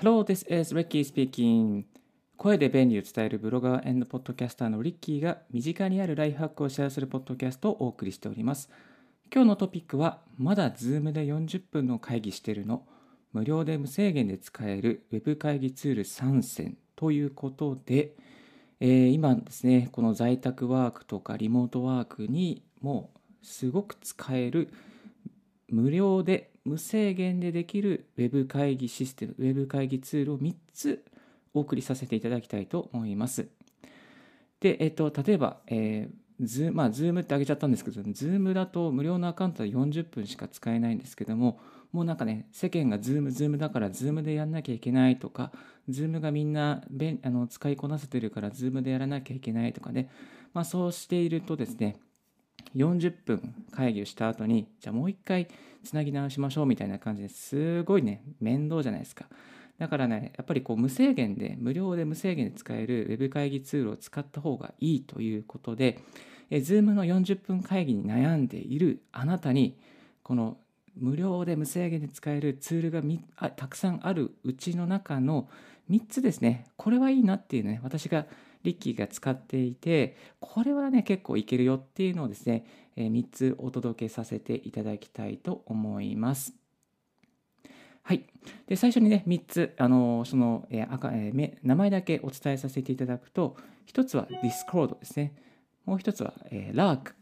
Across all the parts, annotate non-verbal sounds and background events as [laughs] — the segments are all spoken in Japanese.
Hello, this is Ricky speaking. 声で便利を伝えるブロガーポッドキャスターのリッキーが身近にあるライフハックをシェアするポッドキャストをお送りしております。今日のトピックは、まだ Zoom で40分の会議してるの無料で無制限で使える Web 会議ツール3選ということで、えー、今ですね、この在宅ワークとかリモートワークにもすごく使える無料で無制限でできる Web 会議システム、Web 会議ツールを3つお送りさせていただきたいと思います。で、えっと、例えば、えー、ズまあ、ズームってあげちゃったんですけど、ズームだと無料のアカウントは40分しか使えないんですけども、もうなんかね、世間がズーム、ズームだからズームでやんなきゃいけないとか、ズームがみんなべあの使いこなせてるからズームでやらなきゃいけないとかね、まあ、そうしているとですね、40分会議をした後に、じゃあもう一回つなぎ直しましょうみたいな感じですごいね、面倒じゃないですか。だからね、やっぱりこう無制限で、無料で無制限で使える Web 会議ツールを使った方がいいということで、え Zoom の40分会議に悩んでいるあなたに、この無料で無制限で使えるツールがたくさんあるうちの中の3つですね、これはいいなっていうね、私がリッキーが使っていて、これはね、結構いけるよっていうのをですね、え3つお届けさせていただきたいと思います。はい。で、最初にね、3つ、あのその、えー赤えー、名前だけお伝えさせていただくと、1つは Discord ですね。もう1つは、えー、Lark。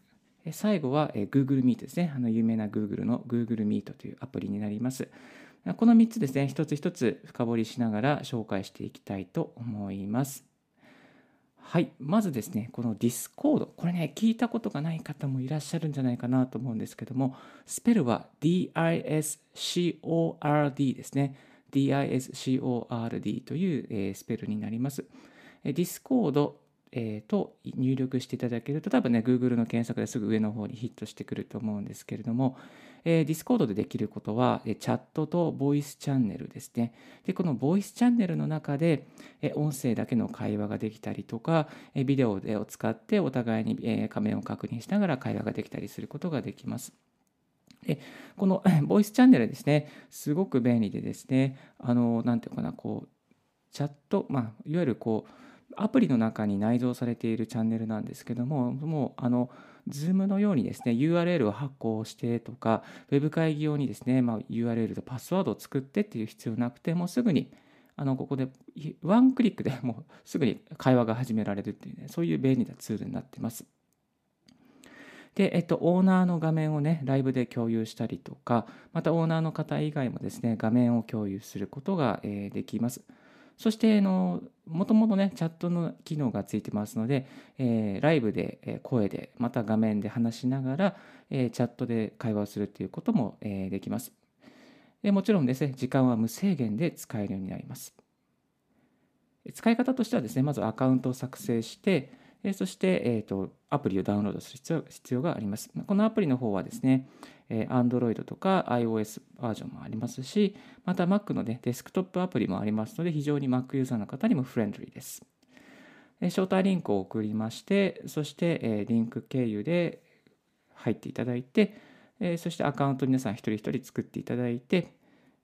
最後は、え、Google Meet ですね。あの有名な Google の Google Meet というアプリになります。この3つですね、一つ一つ深掘りしながら紹介していきたいと思います。はい、まずですね、この Discord、これね、聞いたことがない方もいらっしゃるんじゃないかなと思うんですけども、スペルは DISCORD ですね。DISCORD という、え、スペルになります。Discord え、と入力していただけると多分ね Google の検索ですぐ上の方にヒットしてくると思うんですけれども、えー、Discord でできることは、えチャットとボイスチャンネルですね。でこのボイスチャンネルの中で、え音声だけの会話ができたりとか、えビデオを使ってお互いに、え画面を確認しながら会話ができたりすることができます。でこのボイスチャンネルですね。すごく便利でですね。あの何ていうかなこうチャット、まあ、いわゆるこうアプリの中に内蔵されているチャンネルなんですけども、もう、あの、Zoom のようにですね、URL を発行してとか、Web 会議用にですね、まあ、URL とパスワードを作ってっていう必要なくて、もうすぐに、あの、ここで、ワンクリックで [laughs] もうすぐに会話が始められるっていうね、そういう便利なツールになってます。で、えっと、オーナーの画面をね、ライブで共有したりとか、またオーナーの方以外もですね、画面を共有することが、えできます。そして、のもともとね、チャットの機能がついてますので、えー、ライブで、え声で、また画面で話しながら、えー、チャットで会話をするということも、え、できますで。もちろんですね、時間は無制限で使えるようになります。使い方としてはですね、まずアカウントを作成して、えそして、えーと、アプリをダウンロードする必要必要があります。このアプリの方はですね、Android とか iOS バージョンもありますし、また Mac の、ね、デスクトップアプリもありますので、非常に Mac ユーザーの方にもフレンドリーです。招待リンクを送りまして、そしてえリンク経由で入っていただいて、えそしてアカウント皆さん一人一人作っていただいて、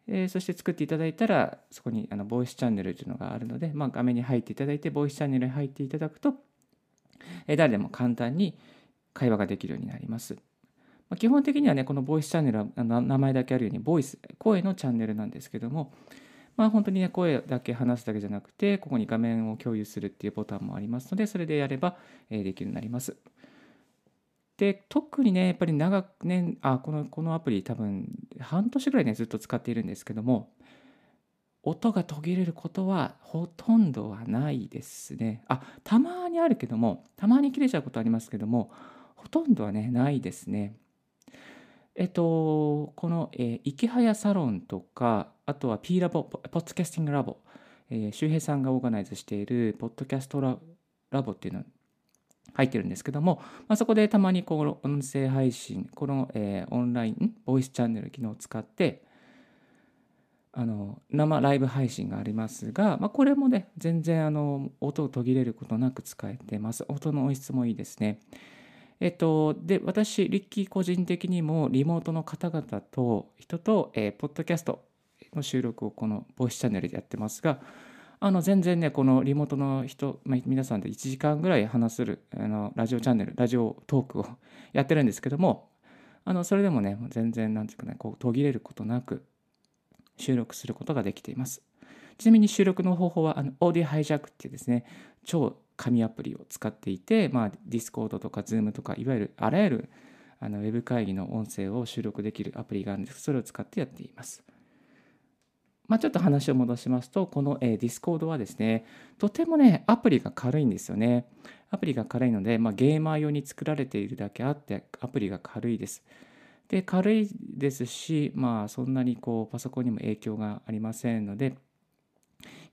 えそして作っていただいたら、そこにあのボイスチャンネルというのがあるので、まあ、画面に入っていただいて、ボイスチャンネルに入っていただくと、誰でも簡単に会話ができるようになります。基本的にはね、このボイスチャンネルは名前だけあるように、ボイス、声のチャンネルなんですけども、まあ本当にね、声だけ話すだけじゃなくて、ここに画面を共有するっていうボタンもありますので、それでやればできるようになります。で、特にね、やっぱり長くね、あ、この、このアプリ多分半年ぐらいね、ずっと使っているんですけども、音が途切れることはほとんどはないですね。あ、たまにあるけども、たまに切れちゃうことありますけども、ほとんどはね、ないですね。えっと、この、えー、池早サロンとか、あとは P ラボ、ポッドキャスティングラボ、周平さんがオーガナイズしているポッドキャストララボっていうの入ってるんですけども、まあ、そこでたまにこの音声配信、この、えー、オンライン、ボイスチャンネル機能を使って、あの生ライブ配信がありますが、まあ、これもね全然あの音を途切れることなく使えてます。音の音質もいいですね。えっとで私リッキー個人的にもリモートの方々と人と、えー、ポッドキャストの収録をこのボイスチャンネルでやってますが、あの全然ね、このリモートの人、まあ、皆さんで1時間ぐらい話するあのラジオチャンネル、ラジオトークを [laughs] やってるんですけども、あのそれでもね、全然、なんていうかね、こう途切れることなく収録することができています。ちなみに収録の方法は、あの Audio Hijack っていうですね、超神アプリを使っていて、まあ、ディスコードとか Zoom とか、いわゆるあらゆるあのウェブ会議の音声を収録できるアプリがあるんですそれを使ってやっています。まあ、ちょっと話を戻しますと、この、えー、Discord はですね、とてもね、アプリが軽いんですよね。アプリが軽いので、まあ、ゲーマー用に作られているだけあって、アプリが軽いです。で、軽いですし、まあ、そんなにこうパソコンにも影響がありませんので、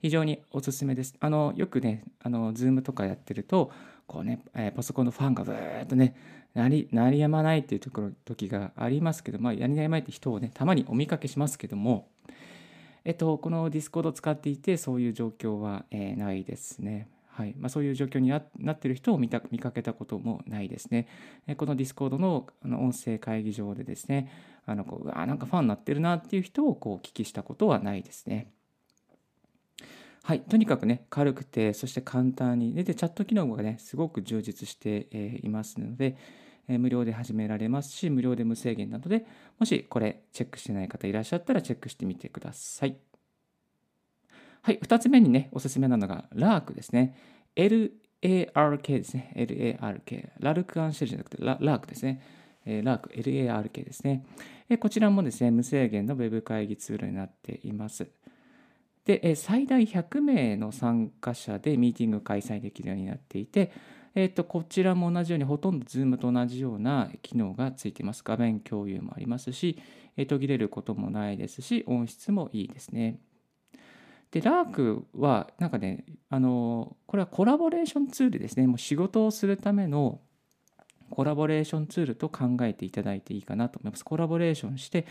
非常におすすめです。あのよくね、あの Zoom とかやってると、こうね、えパソコンのファンがブーっとね、鳴り鳴りやまないっていうところ時がありますけど、まあ、やりやまないって人をね、たまにお見かけしますけども、えっと、この Discord を使っていて、そういう状況は、えー、ないですね。はいまあ、そういう状況になってる人を見た見かけたこともないですね。この Discord のあの音声会議場でですね、あのこうあなんかファンになってるなっていう人をこうお聞きしたことはないですね。はい、とにかくね、軽くて、そして簡単に、で、チャット機能がね、すごく充実してえいますので、え無料で始められますし、無料で無制限なので、もしこれチェックしてない方いらっしゃったらチェックしてみてください。はい、2つ目にね、おすすめなのが、ラークですね。LARK ですね。LARK。ラルクアンシェルじゃなくてラ、ラークですね。ラーク、LARK ですね。こちらもですね、無制限の Web 会議ツールになっています。で、最大100名の参加者でミーティング開催できるようになっていて、えっと、こちらも同じようにほとんど Zoom と同じような機能がついています。画面共有もありますし、途切れることもないですし、音質もいいですね。で、ラークは、なんかね、あの、これはコラボレーションツールですね。もう仕事をするためのコラボレーションツールと考えていただいていいかなと思います。コラボレーションして、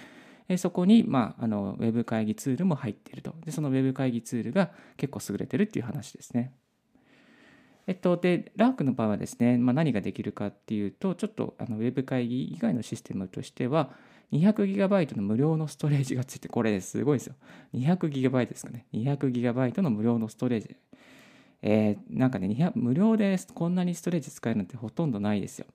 そこに、まあ、あのウェブ会議ツールも入っていると。で、そのウェブ会議ツールが結構優れてるっていう話ですね。えっと、で、ラークの場合はですね、まあ、何ができるかっていうと、ちょっとあのウェブ会議以外のシステムとしては、200GB の無料のストレージがついて、これすごいですよ。200GB ですかね。200GB の無料のストレージ。えー、なんかね、無料でこんなにストレージ使えるなんてほとんどないですよ。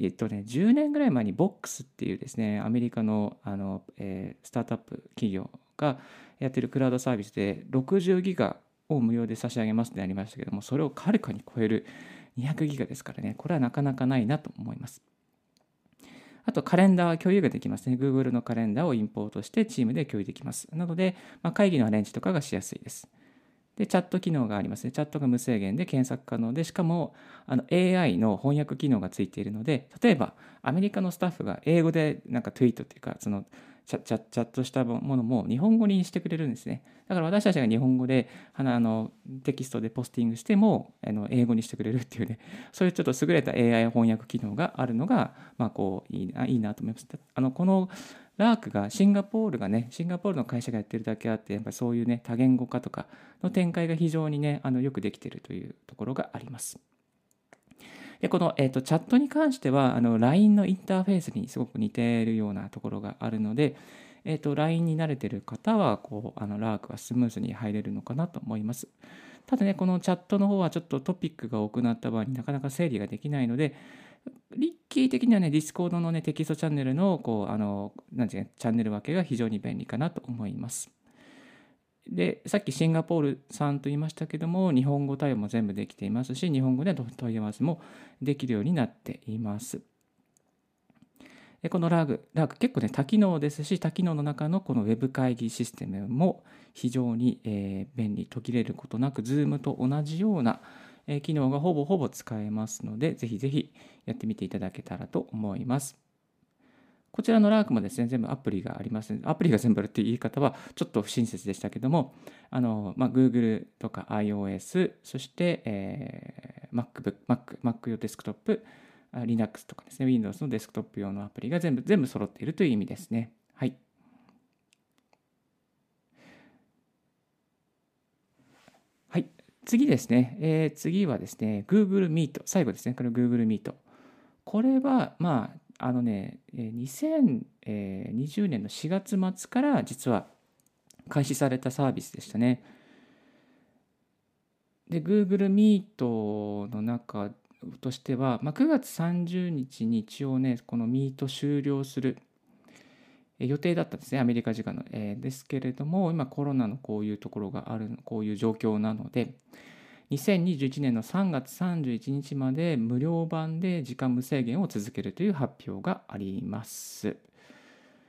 えっとね、10年ぐらい前に VOX っていうですね、アメリカのあの、えー、スタートアップ企業がやってるクラウドサービスで60ギガを無料で差し上げますってなりましたけども、それをはるかに超える200ギガですからね、これはなかなかないなと思います。あと、カレンダーは共有ができますね。Google のカレンダーをインポートしてチームで共有できます。なので、まあ、会議のアレンジとかがしやすいです。で、チャット機能がありますね。チャットが無制限で検索可能で、しかもあの AI の翻訳機能がついているので、例えばアメリカのスタッフが英語でなんかツイートっていうか、そのチャチャチャットしたものも日本語にしてくれるんですね。だから私たちが日本語であのテキストでポスティングしてもあの英語にしてくれるっていうね、そういうちょっと優れた AI 翻訳機能があるのが、まあこういいないいなと思います。あのこのラークがシンガポールがね、シンガポールの会社がやってるだけあって、やっぱりそういうね、多言語化とかの展開が非常にね、あのよくできているというところがあります。で、この、えーと、チャットに関しては、あの LINE のインターフェースにすごく似ているようなところがあるので、えーと、LINE に慣れている方はこうあの Lark はスムーズに入れるのかなと思います。ただね、このチャットの方はちょっとトピックが多くなった場合になかなか整理ができないので、リッキー的にはね、ディスコードのね、テキストチャンネルの、こう、あの、なんていうチャンネル分けが非常に便利かなと思います。で、さっきシンガポールさんと言いましたけども、日本語対応も全部できていますし、日本語で問い合わせもできるようになっています。でこのラグ、ラグ結構ね、多機能ですし、多機能の中のこの Web 会議システムも非常に、えー、便利、途切れることなく、Zoom と同じような、え機能がほぼほぼ使えますので、ぜひぜひやってみていただけたらと思います。こちらのラークもですね、全部アプリがあります。アプリが全部あるっていう言い方はちょっと不親切でしたけども、あの、まあ、Google とか iOS、そして、えー、MacBook、Mac、Mac 用デスクトップ、Linux とかですね、Windows のデスクトップ用のアプリが全部、全部揃っているという意味ですね。はい。次ですね、えー、次はですね、Google Meet、最後ですね、これ Google Meet。これは、まあ、あのね、2020年の4月末から実は開始されたサービスでしたね。で Google Meet の中としては、まあ、9月30日に一応ねこの Meet 終了する予定だったんですねアメリカ時間の、えー、ですけれども今コロナのこういうところがあるこういう状況なので2021年の3月31日まで無料版で時間無制限を続けるという発表があります。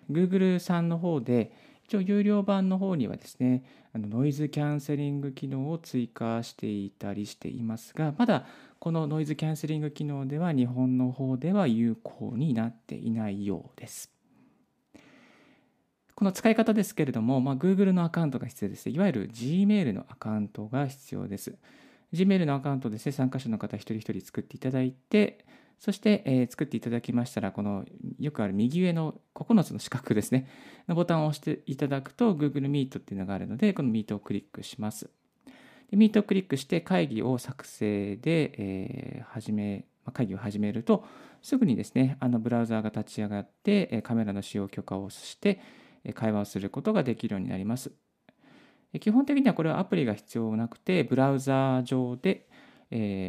Google さんの方で一応有料版の方にはですねノイズキャンセリング機能を追加していたりしていますがまだこのノイズキャンセリング機能では日本の方では有効になっていないようです。この使い方ですけれども、まあ、Google のアカウントが必要です。いわゆる Gmail のアカウントが必要です。Gmail のアカウントですね、参加者の方一人一人作っていただいて、そして、えー、作っていただきましたら、このよくある右上の9つの四角ですね、のボタンを押していただくと Google Meet っていうのがあるので、この Meet をクリックします。で Meet をクリックして会議を作成で、えー、始め、会議を始めると、すぐにですね、あのブラウザーが立ち上がって、カメラの使用許可をして、会話をすることができるようになります。基本的にはこれはアプリが必要なくて、ブラウザー上で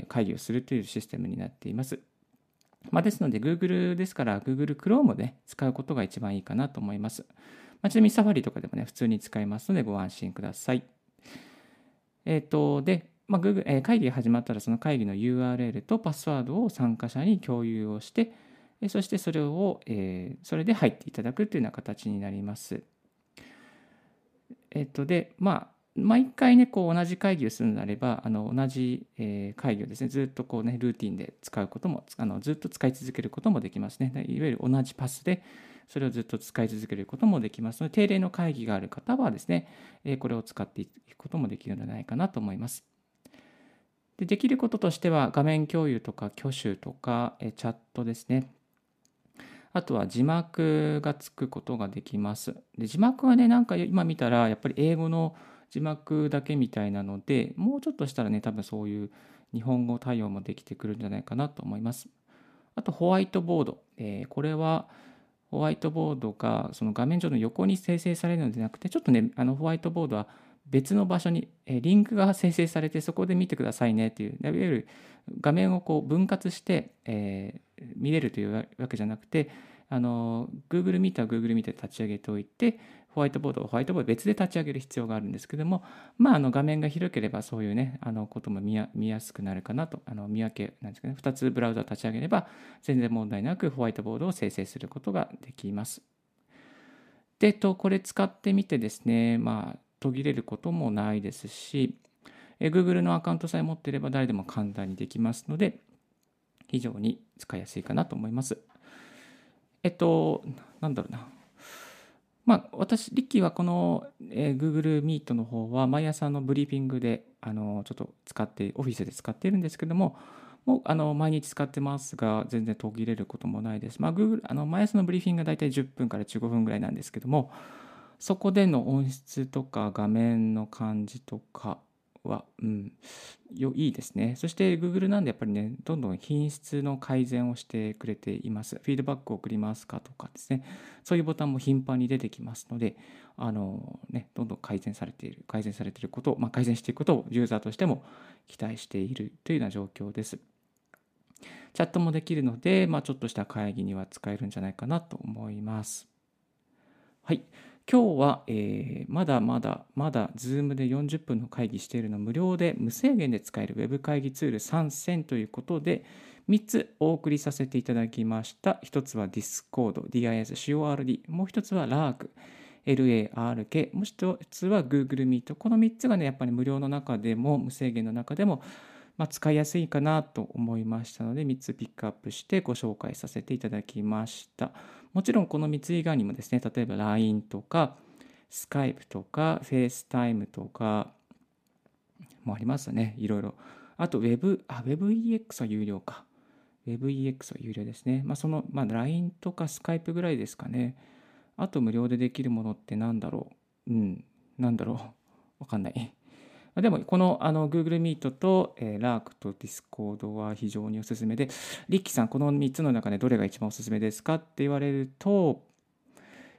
会議をするというシステムになっています。まあ、ですので、Google ですから、Google Chrome で使うことが一番いいかなと思います。まあ、ちなみに Safari とかでもね、普通に使えますので、ご安心ください。えっ、ー、と、で、まあ、Google え、会議が始まったら、その会議の URL とパスワードを参加者に共有をして、そしてそれを、えー、それで入っていただくというような形になります。えっと、で、まあ、毎回ね、こう同じ会議をするのであれば、あの同じ、え会議をですね、ずっとこうね、ルーティンで使うことも、あのずっと使い続けることもできますね。いわゆる同じパスで、それをずっと使い続けることもできますので、定例の会議がある方はですね、えこれを使っていくこともできるのではないかなと思います。でできることとしては、画面共有とか挙手とか、えチャットですね。あとは字幕がつくことができます。で字幕はね、なんか今見たら、やっぱり英語の字幕だけみたいなので、もうちょっとしたらね、多分そういう日本語対応もできてくるんじゃないかなと思います。あと、ホワイトボード。えー、これは、ホワイトボードがその画面上の横に生成されるのではなくて、ちょっとね、あのホワイトボードは別の場所に、リンクが生成されてそこで見てくださいねっていう、いわゆる画面をこう分割して、えー、見れるというわけじゃなくて、あの Google Meet は Google Meet で立ち上げておいて、ホワイトボードをホワイトボード別で立ち上げる必要があるんですけども、まあ、あの画面が広ければそういうね、あのことも見や見やすくなるかなと、あの見分けなんですけどね、2つブラウザを立ち上げれば全然問題なくホワイトボードを生成することができます。で、と、これ使ってみてですね、まあ、途切れることもないですし、え Google のアカウントさえ持っていれば誰でも簡単にできますので、非常に使いやすいかなと思います。えっと、なんだろうな。まあ、私、リッキーはこの、えー、Google Meet の方は毎朝のブリーフィングであのちょっと使って、オフィスで使っているんですけども、もうあの毎日使ってますが、全然途切れることもないです。まあ、Google、あの毎朝のブリーフィングが大体10分から15分ぐらいなんですけども、そこでの音質とか画面の感じとかは、うん、よいいですね。そして Google なんでやっぱりね、どんどん品質の改善をしてくれています。フィードバックを送りますかとかですね、そういうボタンも頻繁に出てきますので、あのね、どんどん改善されている、改善されていることを、まあ、改善していくことをユーザーとしても期待しているというような状況です。チャットもできるので、まあ、ちょっとした会議には使えるんじゃないかなと思います。はい。今日は、えー、まだまだまだ Zoom で40分の会議しているの無料で無制限で使える Web 会議ツール参戦ということで3つお送りさせていただきました。1つは Discord、DIS、CORD、もう1つは LARK、LARK、もう1つは Google Meet。この3つがね、やっぱり無料の中でも無制限の中でもまあ、使いやすいかなと思いましたので3つピックアップしてご紹介させていただきました。もちろんこの3つ以外にもですね、例えば LINE とか Skype とか FaceTime とかもありますね、いろいろ。あと Web、あ、WebEX は有料か。WebEX は有料ですね。まあ、その、まあ、LINE とか Skype ぐらいですかね。あと無料でできるものって何だろう？うん、なんだろう？[laughs] わかんない。でも、このあの Google Meet と、えー、LARK と Discord は非常におすすめで、リッキーさん、この3つの中でどれが一番おすすめですかって言われると、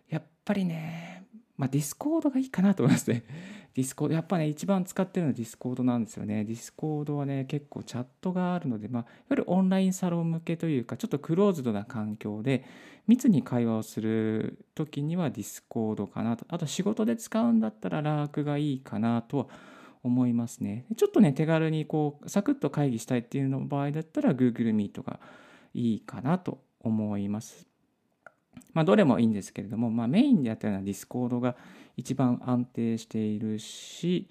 やっぱりね、まあ、ディスコードがいいかなと思いますね。[laughs] ディスコード、やっぱね、一番使ってるのはディスコードなんですよね。ディスコードはね、結構チャットがあるので、まあ、いわゆるオンラインサロン向けというか、ちょっとクローズドな環境で、密に会話をする時にはディスコードかなと。あと、仕事で使うんだったら Lark がいいかなとは思いますね。ちょっとね、手軽にこう、サクッと会議したいっていうの場合だったら、Google Meet がいいかなと思います。まあ、どれもいいんですけれども、まあ、メインでやったようなディスコードが一番安定しているし、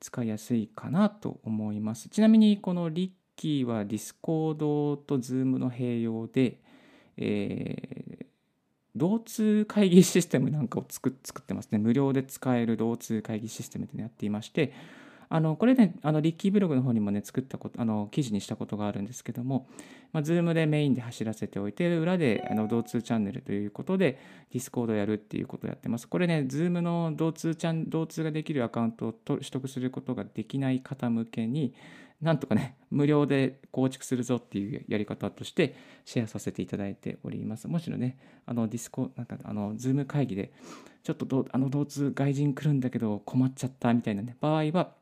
使いやすいかなと思います。ちなみに、このリッキーはディスコードとズームの併用で、えー、同通会議システムなんかを作ってますね。無料で使える同通会議システムでやっていまして、あのこれね、あのリッキーブログの方にもね、作ったこと、あの記事にしたことがあるんですけども、まあ、Zoom でメインで走らせておいて、裏であの同通チャンネルということで、Discord やるっていうことをやってます。これね、Zoom の同通チャン同通ができるアカウントを取得することができない方向けに、なんとかね、無料で構築するぞっていうやり方としてシェアさせていただいております。もしろね、あのディスコ、なんかあの、ズーム会議で、ちょっとあの同通外人来るんだけど困っちゃったみたいなね、場合は、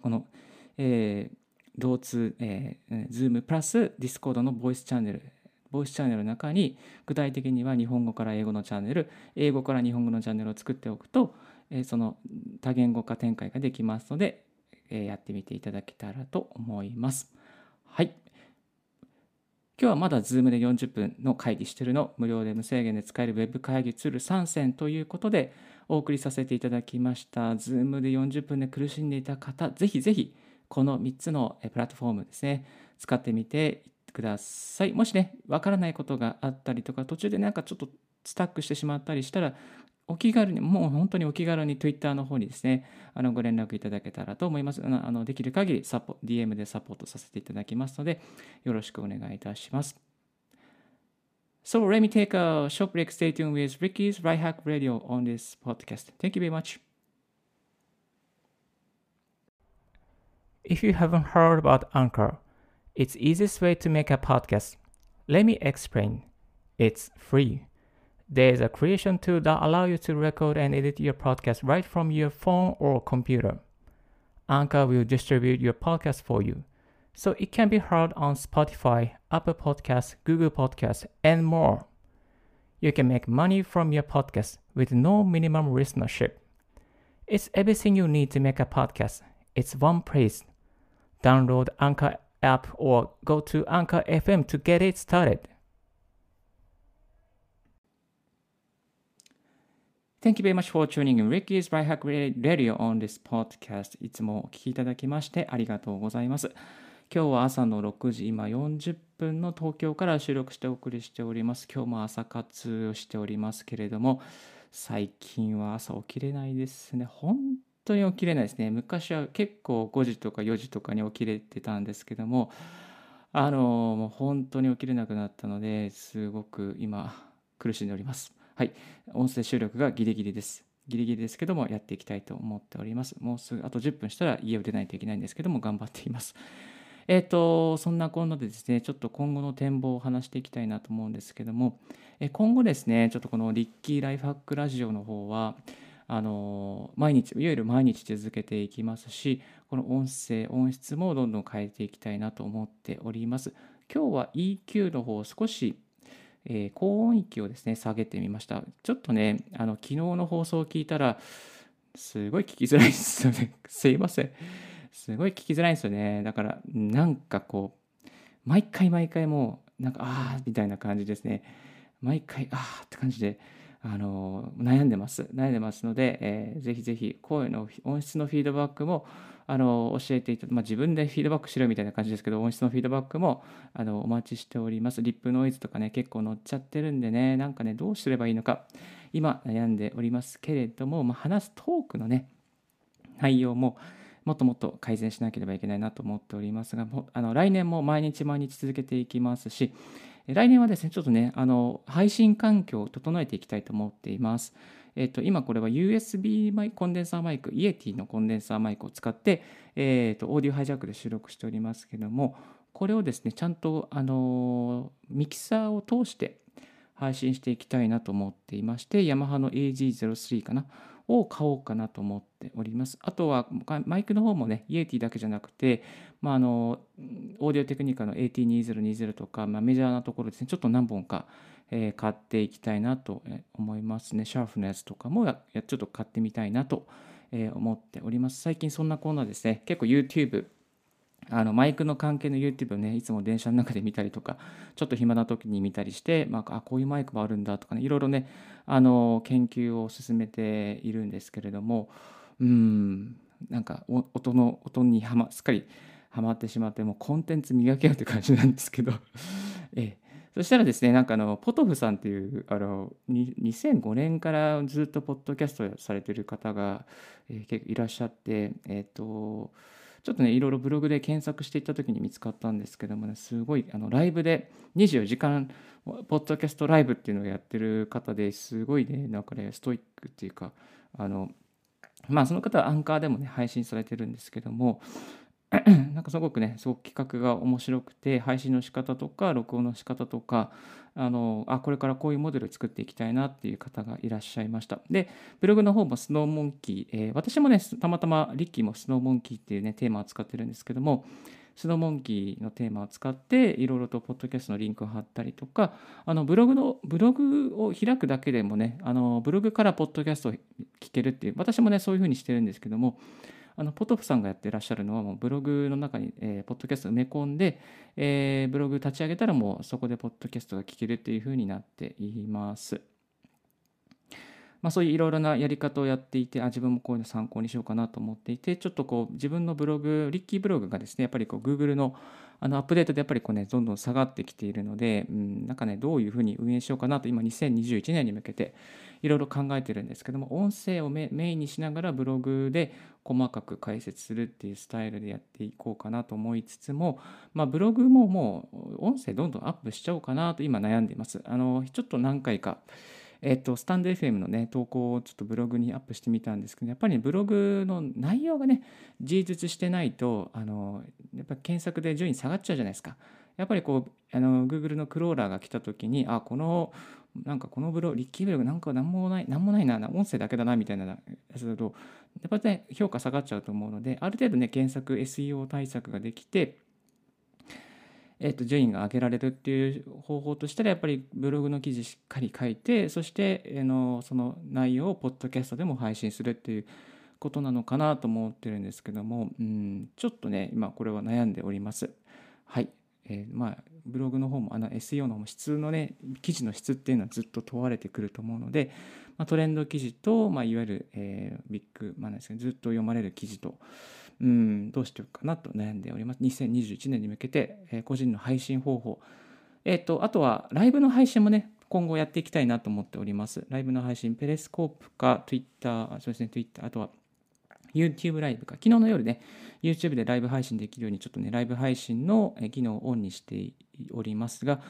この、えー、同通、えー、Zoom プラス Discord のボイスチャンネル、ボイスチャンネルの中に具体的には日本語から英語のチャンネル、英語から日本語のチャンネルを作っておくと、えー、その多言語化展開ができますので、えー、やってみていただけたらと思います。はい。今日はまだ Zoom で40分の会議してるの無料で無制限で使える Web 会議ツール3選ということで、お送りさせていただきました。Zoom で40分で苦しんでいた方、ぜひぜひ、この3つのプラットフォームですね、使ってみてください。もしね、わからないことがあったりとか、途中でなんかちょっとスタックしてしまったりしたら、お気軽に、もう本当にお気軽に Twitter の方にですね、あのご連絡いただけたらと思います。あのできる限りサポ DM でサポートさせていただきますので、よろしくお願いいたします。So let me take a short break. Stay tuned with Ricky's Right Hack Radio on this podcast. Thank you very much. If you haven't heard about Anchor, it's easiest way to make a podcast. Let me explain. It's free. There is a creation tool that allow you to record and edit your podcast right from your phone or computer. Anchor will distribute your podcast for you so it can be heard on Spotify, Apple Podcasts, Google Podcasts, and more. You can make money from your podcast with no minimum listenership. It's everything you need to make a podcast. It's one place. Download Anchor app or go to Anchor FM to get it started. Thank you very much for tuning in Ricky's Right Hack Radio on this podcast. いつもお聞きいただきましてありがとうございます。 今日は朝の6時、今40分の東京から収録してお送りしております。今日も朝活をしておりますけれども、最近は朝起きれないですね。本当に起きれないですね。昔は結構5時とか4時とかに起きれてたんですけども、あの、もう本当に起きれなくなったので、すごく今苦しんでおります。はい。音声収録がギリギリです。ギリギリですけども、やっていきたいと思っております。もうすぐ、あと10分したら家を出ないといけないんですけども、頑張っています。え、ー、と、そんなこんなでですね、ちょっと今後の展望を話していきたいなと思うんですけども、え今後ですね、ちょっとこのリッキーライフハックラジオの方は、あの毎日、いわゆる毎日続けていきますし、この音声、音質もどんどん変えていきたいなと思っております。今日は EQ の方少し、えー、高音域をですね、下げてみました。ちょっとね、あの昨日の放送を聞いたら、すごい聞きづらいですよね。[laughs] すいません。すごい聞きづらいんですよね。だから、なんかこう、毎回毎回もう、なんか、ああ、みたいな感じですね。毎回、ああって感じで、あの悩んでます。悩んでますので、えー、ぜひぜひ声の音質のフィードバックもあの教えていた、まあ、自分でフィードバックしろみたいな感じですけど、音質のフィードバックもあのお待ちしております。リップノイズとかね、結構乗っちゃってるんでね、なんかね、どうすればいいのか、今悩んでおりますけれども、まあ、話すトークのね、内容も、もっともっと改善しなければいけないなと思っておりますが、あの来年も毎日毎日続けていきますし、来年はですね、ちょっとね、あの配信環境を整えていきたいと思っています。えっと、今これは USB マイコンデンサーマイク、イエティのコンデンサーマイクを使って、えっと、オーディオハイジャックで収録しておりますけども、これをですね、ちゃんとあのミキサーを通して配信していきたいなと思っていまして、ヤマハの AG03 かなを買おうかなと思っております。あとはマイクの方もね、イエティだけじゃなくて、まあ、あのオーディオテクニカの AT2020 とか、まあ、メジャーなところですね、ちょっと何本か、えー、買っていきたいなと思いますね。シャーフのやつとかもやちょっと買ってみたいなと思っております。最近そんなコーナーですね、結構 YouTube あのマイクの関係の YouTube をね、いつも電車の中で見たりとか、ちょっと暇な時に見たりして、まあ、あこういうマイクもあるんだとかね、いろいろね、あの研究を進めているんですけれども、うん、なんか音の音には、ま、すっかりはまってしまって、もうコンテンツ磨けようって感じなんですけど、[laughs] えそしたらですね、なんかあの、ポトフさんっていう、あの、2005年からずっとポッドキャストされてる方が、えー、結構いらっしゃって、えっ、ー、と、ちょっとね、いろいろブログで検索していった時に見つかったんですけどもね、すごいあのライブで24時間ポッドキャストライブっていうのをやってる方ですごいね、なんかね、ストイックっていうか、あの、まあその方はアンカーでもね、配信されてるんですけども、[clears throat] なんかすごくね、すごく企画が面白くて、配信の仕方とか、録音の仕方とか、あの、あ、これからこういうモデルを作っていきたいなっていう方がいらっしゃいました。で、ブログの方もスノーモンキー、えー、私もね、たまたまリッキーもスノーモンキーっていうね、テーマを使ってるんですけども、スノーモンキーのテーマを使って、いろいろとポッドキャストのリンクを貼ったりとか、あのブログの、ブログを開くだけでもね、あのブログからポッドキャストを聞けるっていう、私もね、そういうふうにしてるんですけども、あのポトフさんがやってらっしゃるのはもうブログの中に、えー、ポッドキャスト埋め込んで、えー、ブログ立ち上げたらもうそこでポッドキャストが聞けるっていう風になっています。まあ、そういういろいろなやり方をやっていてあ自分もこういうの参考にしようかなと思っていてちょっとこう自分のブログリッキーブログがですねやっぱりこう Google のあのアップデートでやっぱりこうねどんどん下がってきているので、うん、なんかねどういうふうに運営しようかなと今2021年に向けていろいろ考えてるんですけども音声をメインにしながらブログで細かく解説するっていうスタイルでやっていこうかなと思いつつも、まあ、ブログももう音声どんどんアップしちゃおうかなと今悩んでいます。あのちょっと何回かえっと、スタンド FM のね、投稿をちょっとブログにアップしてみたんですけど、やっぱりブログの内容がね、充実してないと、あの、やっぱ検索で順位下がっちゃうじゃないですか。やっぱりこう、あの、Google のクローラーが来た時に、あ、この、なんかこのブログ、リッキーブログなんか何もない、何もないな、音声だけだな、みたいなやつだと、やっぱりね、評価下がっちゃうと思うので、ある程度ね、検索 SEO 対策ができて、えっと、順位が上げられるっていう方法としたらやっぱりブログの記事しっかり書いてそして、えのその内容をポッドキャストでも配信するっていうことなのかなと思ってるんですけども、うん、ちょっとね今これは悩んでおります。はい、えー、まあブログの方もあの SEO の方も質のね記事の質っていうのはずっと問われてくると思うので、まあ、トレンド記事と、まあ、いわゆる、えー、ビッグ、まあ、ですね、ずっと読まれる記事と、うん、どうしておくかなと悩んでおります。2021年に向けて、えー、個人の配信方法。えっ、ー、と、あとはライブの配信もね、今後やっていきたいなと思っております。ライブの配信、ペレスコープか Twitter、そうですね、Twitter、あとは YouTube ライブか。昨日の夜ね、YouTube でライブ配信できるように、ちょっとね、ライブ配信の機能をオンにしておりますが、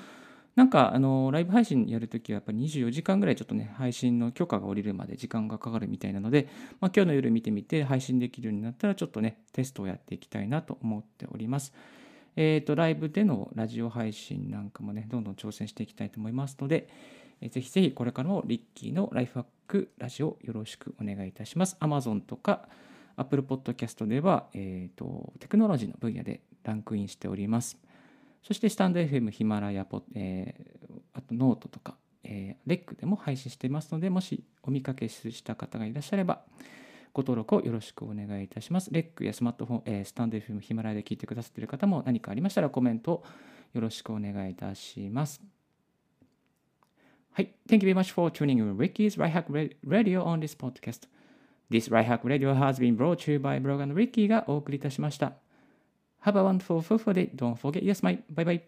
なんか、あの、ライブ配信やるときはやっぱり24時間ぐらいちょっとね、配信の許可が下りるまで時間がかかるみたいなので、まあ、今日の夜見てみて配信できるようになったら、ちょっとね、テストをやっていきたいなと思っております。えっ、ー、と、ライブでのラジオ配信なんかもね、どんどん挑戦していきたいと思いますので、えー、ぜひぜひこれからもリッキーのライフハックラジオよろしくお願いいたします。Amazon とか Apple Podcast では、えーとテクノロジーの分野でランクインしております。そしてスタンド FM、ヒマラヤポ、えー、あとノートとか、えー、レックでも配信していますので、もしお見かけした方がいらっしゃれば、ご登録をよろしくお願いいたします。レックやスマートフォン、えー、スタンド FM、ヒマラヤで聞いてくださっている方も何かありましたらコメントをよろしくお願いいたします。はい。Thank you very much for tuning in Ricky's Life Hack Radio on this podcast. This Right Hack Radio has been brought to you by Blog and Ricky がお送りいたしました。Have a wonderful, fulful day. Don't forget, yes, my. Bye bye.